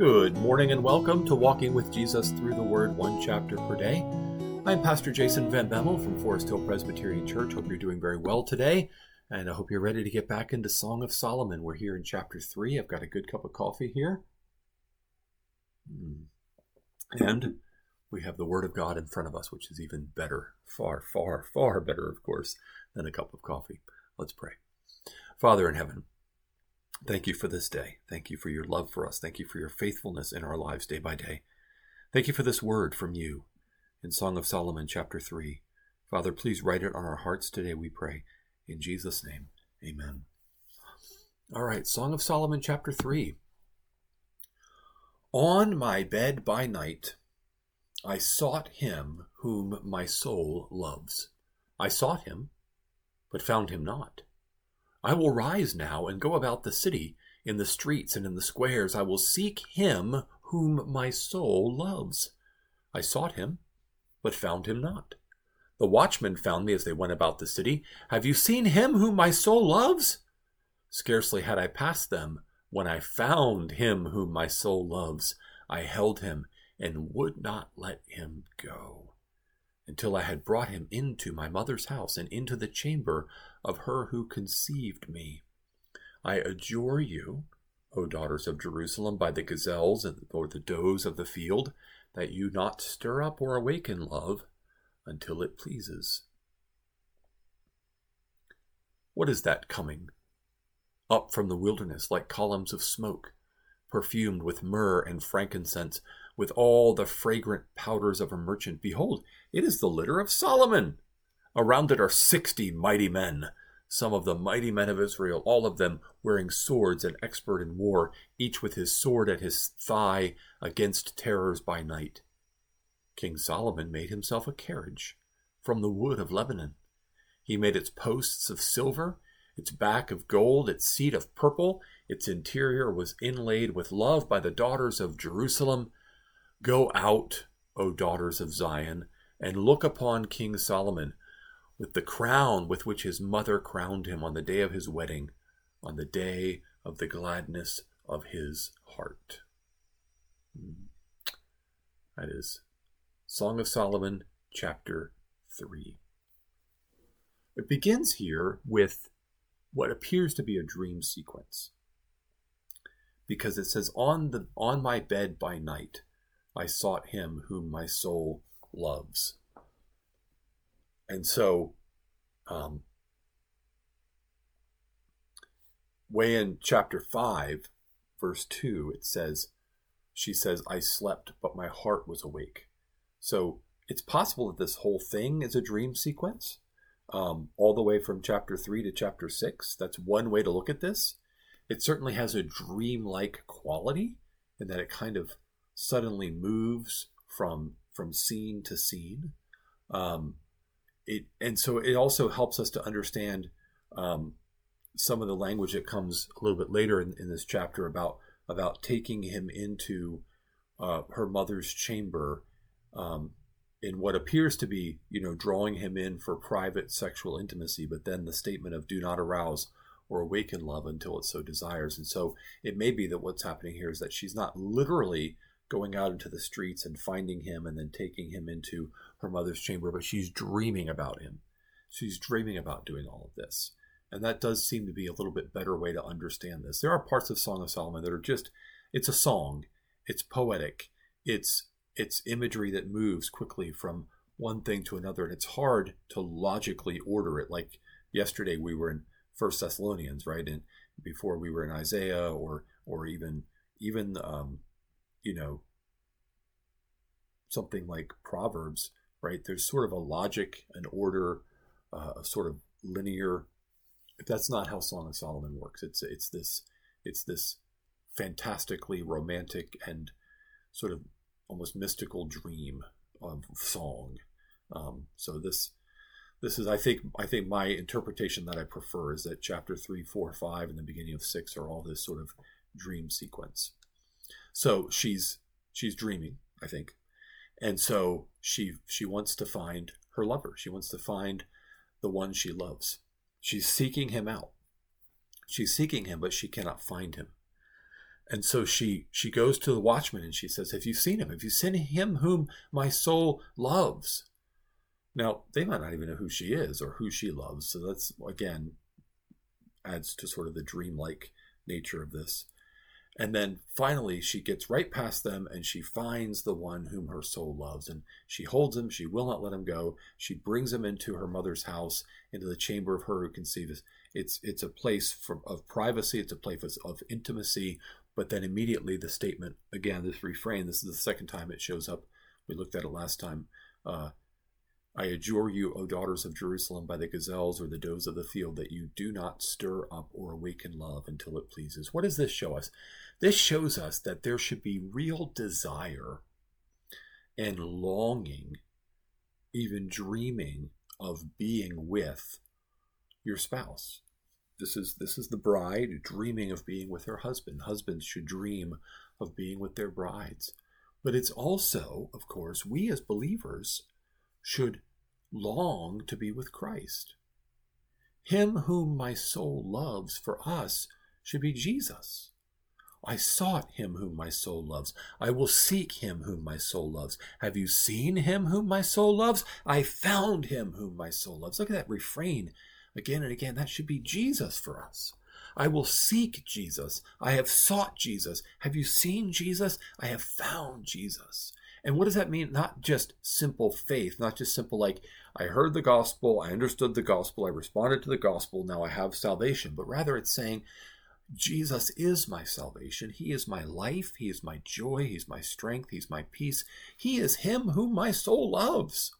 Good morning and welcome to Walking with Jesus Through the Word, one chapter per day. I'm Pastor Jason Van Bemmel from Forest Hill Presbyterian Church. Hope you're doing very well today, and I hope you're ready to get back into Song of Solomon. We're here in chapter 3. I've got a good cup of coffee here. Mm. And we have the Word of God in front of us, which is even better, far, far, far better, of course, than a cup of coffee. Let's pray. Father in heaven, Thank you for this day. Thank you for your love for us. Thank you for your faithfulness in our lives day by day. Thank you for this word from you in Song of Solomon, chapter 3. Father, please write it on our hearts today, we pray. In Jesus' name, amen. All right, Song of Solomon, chapter 3. On my bed by night, I sought him whom my soul loves. I sought him, but found him not. I will rise now and go about the city, in the streets and in the squares. I will seek him whom my soul loves. I sought him, but found him not. The watchmen found me as they went about the city. Have you seen him whom my soul loves? Scarcely had I passed them when I found him whom my soul loves. I held him and would not let him go until I had brought him into my mother's house and into the chamber of her who conceived me. I adjure you, O daughters of Jerusalem, by the gazelles or the does of the field, that you not stir up or awaken love until it pleases. What is that coming? Up from the wilderness like columns of smoke, perfumed with myrrh and frankincense, with all the fragrant powders of a merchant. Behold, it is the litter of Solomon. Around it are sixty mighty men, some of the mighty men of Israel, all of them wearing swords and expert in war, each with his sword at his thigh against terrors by night. King Solomon made himself a carriage from the wood of Lebanon. He made its posts of silver, its back of gold, its seat of purple. Its interior was inlaid with love by the daughters of Jerusalem. Go out, O daughters of Zion, and look upon King Solomon with the crown with which his mother crowned him on the day of his wedding, on the day of the gladness of his heart. Hmm. That is Song of Solomon, chapter 3. It begins here with what appears to be a dream sequence. Because it says, On the on my bed by night I sought him whom my soul loves. And so, um, way in chapter 5, verse 2, it says, She says, I slept, but my heart was awake. So it's possible that this whole thing is a dream sequence, um, all the way from chapter 3 to chapter 6. That's one way to look at this. It certainly has a dream-like quality in that it kind of suddenly moves from from scene to scene. Um, it and so it also helps us to understand um, some of the language that comes a little bit later in, in this chapter about about taking him into uh, her mother's chamber um, in what appears to be you know drawing him in for private sexual intimacy but then the statement of do not arouse or awaken love until it so desires. And so it may be that what's happening here is that she's not literally going out into the streets and finding him and then taking him into her mother's chamber, but she's dreaming about him. She's dreaming about doing all of this. And that does seem to be a little bit better way to understand this. There are parts of Song of Solomon that are just it's a song. It's poetic. It's it's imagery that moves quickly from one thing to another and it's hard to logically order it like yesterday we were in First Thessalonians, right? And before we were in Isaiah or or even even um, you know, something like Proverbs, right? There's sort of a logic, an order, uh, a sort of linear. That's not how Song of Solomon works. It's it's this it's this fantastically romantic and sort of almost mystical dream of song. Um, so this this is I think I think my interpretation that I prefer is that chapter three, four, five, and the beginning of six are all this sort of dream sequence. So she's she's dreaming, I think, and so she she wants to find her lover. She wants to find the one she loves. She's seeking him out. She's seeking him, but she cannot find him. And so she she goes to the watchman and she says, "Have you seen him? Have you seen him whom my soul loves?" Now they might not even know who she is or who she loves. So that's again adds to sort of the dreamlike nature of this. And then finally, she gets right past them and she finds the one whom her soul loves. And she holds him. She will not let him go. She brings him into her mother's house, into the chamber of her who conceives. It's, it's a place for, of privacy, it's a place of, of intimacy. But then immediately the statement, again, this refrain, this is the second time it shows up. We looked at it last time. Uh, I adjure you, O daughters of Jerusalem, by the gazelles or the does of the field, that you do not stir up or awaken love until it pleases. What does this show us? This shows us that there should be real desire and longing, even dreaming of being with your spouse. This is this is the bride dreaming of being with her husband. Husbands should dream of being with their brides. But it's also, of course, we as believers should long to be with Christ. Him whom my soul loves for us should be Jesus. I sought him whom my soul loves. I will seek him whom my soul loves. Have you seen him whom my soul loves? I found him whom my soul loves. Look at that refrain again and again. That should be Jesus for us. I will seek Jesus. I have sought Jesus. Have you seen Jesus? I have found Jesus. And what does that mean? Not just simple faith, not just simple like, I heard the gospel, I understood the gospel, I responded to the gospel, now I have salvation, but rather it's saying, Jesus is my salvation. He is my life. He is my joy. He's my strength. He's my peace. He is Him whom my soul loves.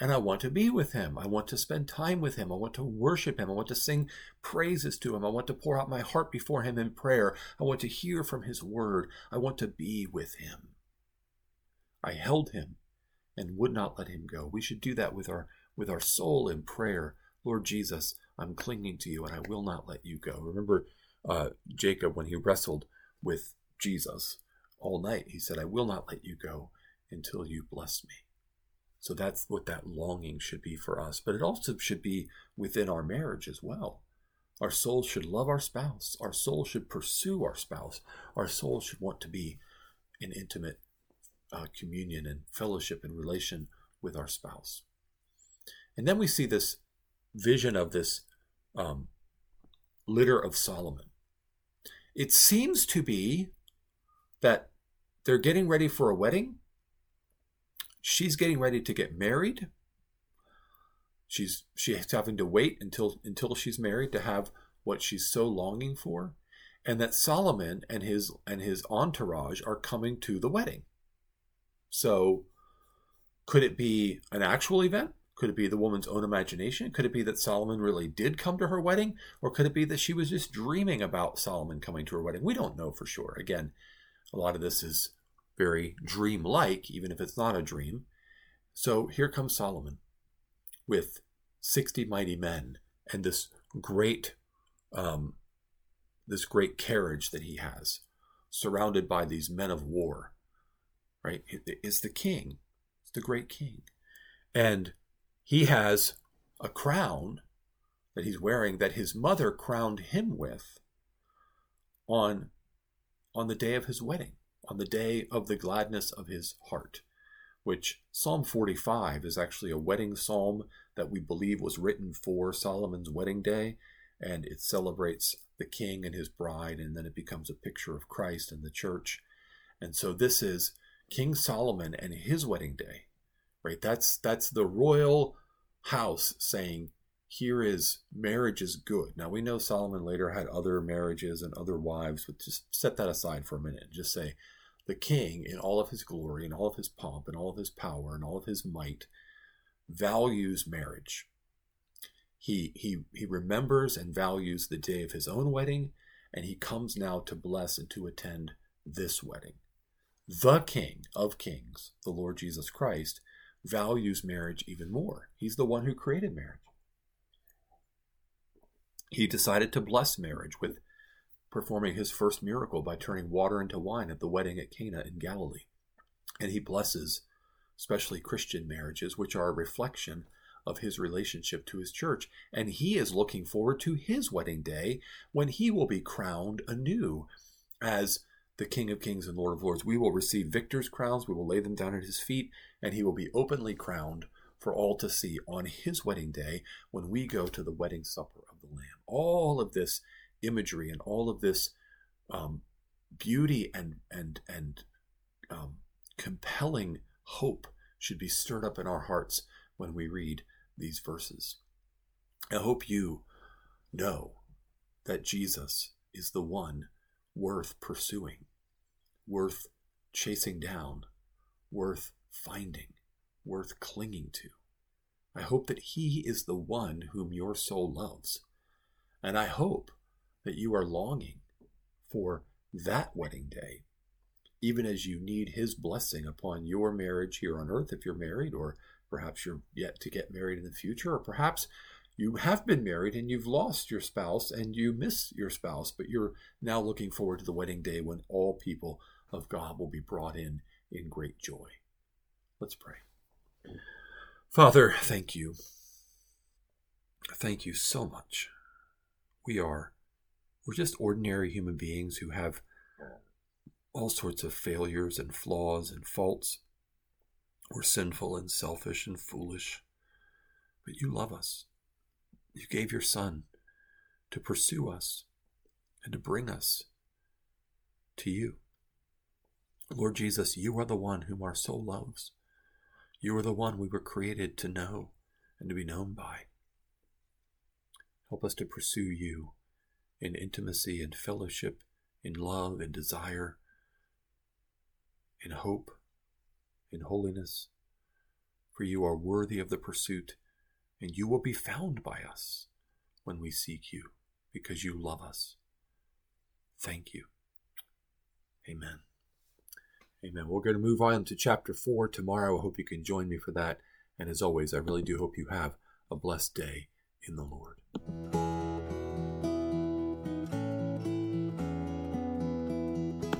And I want to be with Him. I want to spend time with Him. I want to worship Him. I want to sing praises to Him. I want to pour out my heart before Him in prayer. I want to hear from His word. I want to be with Him. I held him and would not let him go. We should do that with our with our soul in prayer. Lord Jesus, I'm clinging to you and I will not let you go. Remember uh, Jacob when he wrestled with Jesus all night. He said, I will not let you go until you bless me. So that's what that longing should be for us. But it also should be within our marriage as well. Our soul should love our spouse. Our soul should pursue our spouse. Our soul should want to be in intimate uh, communion and fellowship and relation with our spouse. And then we see this vision of this um, litter of Solomon. It seems to be that they're getting ready for a wedding. She's getting ready to get married. She's she's having to wait until until she's married to have what she's so longing for, and that Solomon and his and his entourage are coming to the wedding. So, could it be an actual event? Could it be the woman's own imagination? Could it be that Solomon really did come to her wedding? Or could it be that she was just dreaming about Solomon coming to her wedding? We don't know for sure. Again, a lot of this is very dream-like, even if it's not a dream. So here comes Solomon with 60 mighty men and this great um, this great carriage that he has, surrounded by these men of war right? Is the king. It's the great king. And he has a crown that he's wearing that his mother crowned him with on on the day of his wedding, on the day of the gladness of his heart, which Psalm 45 is actually a wedding psalm that we believe was written for Solomon's wedding day, and it celebrates the king and his bride, and then it becomes a picture of Christ and the church. And so this is King Solomon and his wedding day, right? That's that's the royal house saying, here is marriage is good. Now we know Solomon later had other marriages and other wives, but just set that aside for a minute and just say, the king in all of his glory and all of his pomp and all of his power and all of his might values marriage. He he he remembers and values the day of his own wedding, and he comes now to bless and to attend this wedding the King of Kings, the Lord Jesus Christ, values marriage even more. He's the one who created marriage. He decided to bless marriage with performing his first miracle by turning water into wine at the wedding at Cana in Galilee. And he blesses especially Christian marriages, which are a reflection of his relationship to his church. And he is looking forward to his wedding day when he will be crowned anew as the King of Kings and Lord of Lords. We will receive victor's crowns. We will lay them down at his feet, and he will be openly crowned for all to see on his wedding day when we go to the wedding supper of the Lamb. All of this imagery and all of this um, beauty and and and um, compelling hope should be stirred up in our hearts when we read these verses. I hope you know that Jesus is the one worth pursuing, worth chasing down, worth finding, worth clinging to. I hope that He is the one whom your soul loves. And I hope that you are longing for that wedding day, even as you need His blessing upon your marriage here on earth if you're married, or perhaps you're yet to get married in the future, or perhaps you have been married and you've lost your spouse and you miss your spouse, but you're now looking forward to the wedding day when all people of God will be brought in in great joy. Let's pray. Father, thank you. Thank you so much. We are we're just ordinary human beings who have all sorts of failures and flaws and faults. We're sinful and selfish and foolish. But you love us. You gave your Son to pursue us and to bring us to you. Lord Jesus, you are the one whom our soul loves. You are the one we were created to know and to be known by. Help us to pursue you in intimacy and fellowship, in love and desire, in hope, in holiness. For you are worthy of the pursuit and you will be found by us when we seek you because you love us. Thank you. Amen. Amen. We're going to move on to chapter 4 tomorrow. I hope you can join me for that. And as always, I really do hope you have a blessed day in the Lord.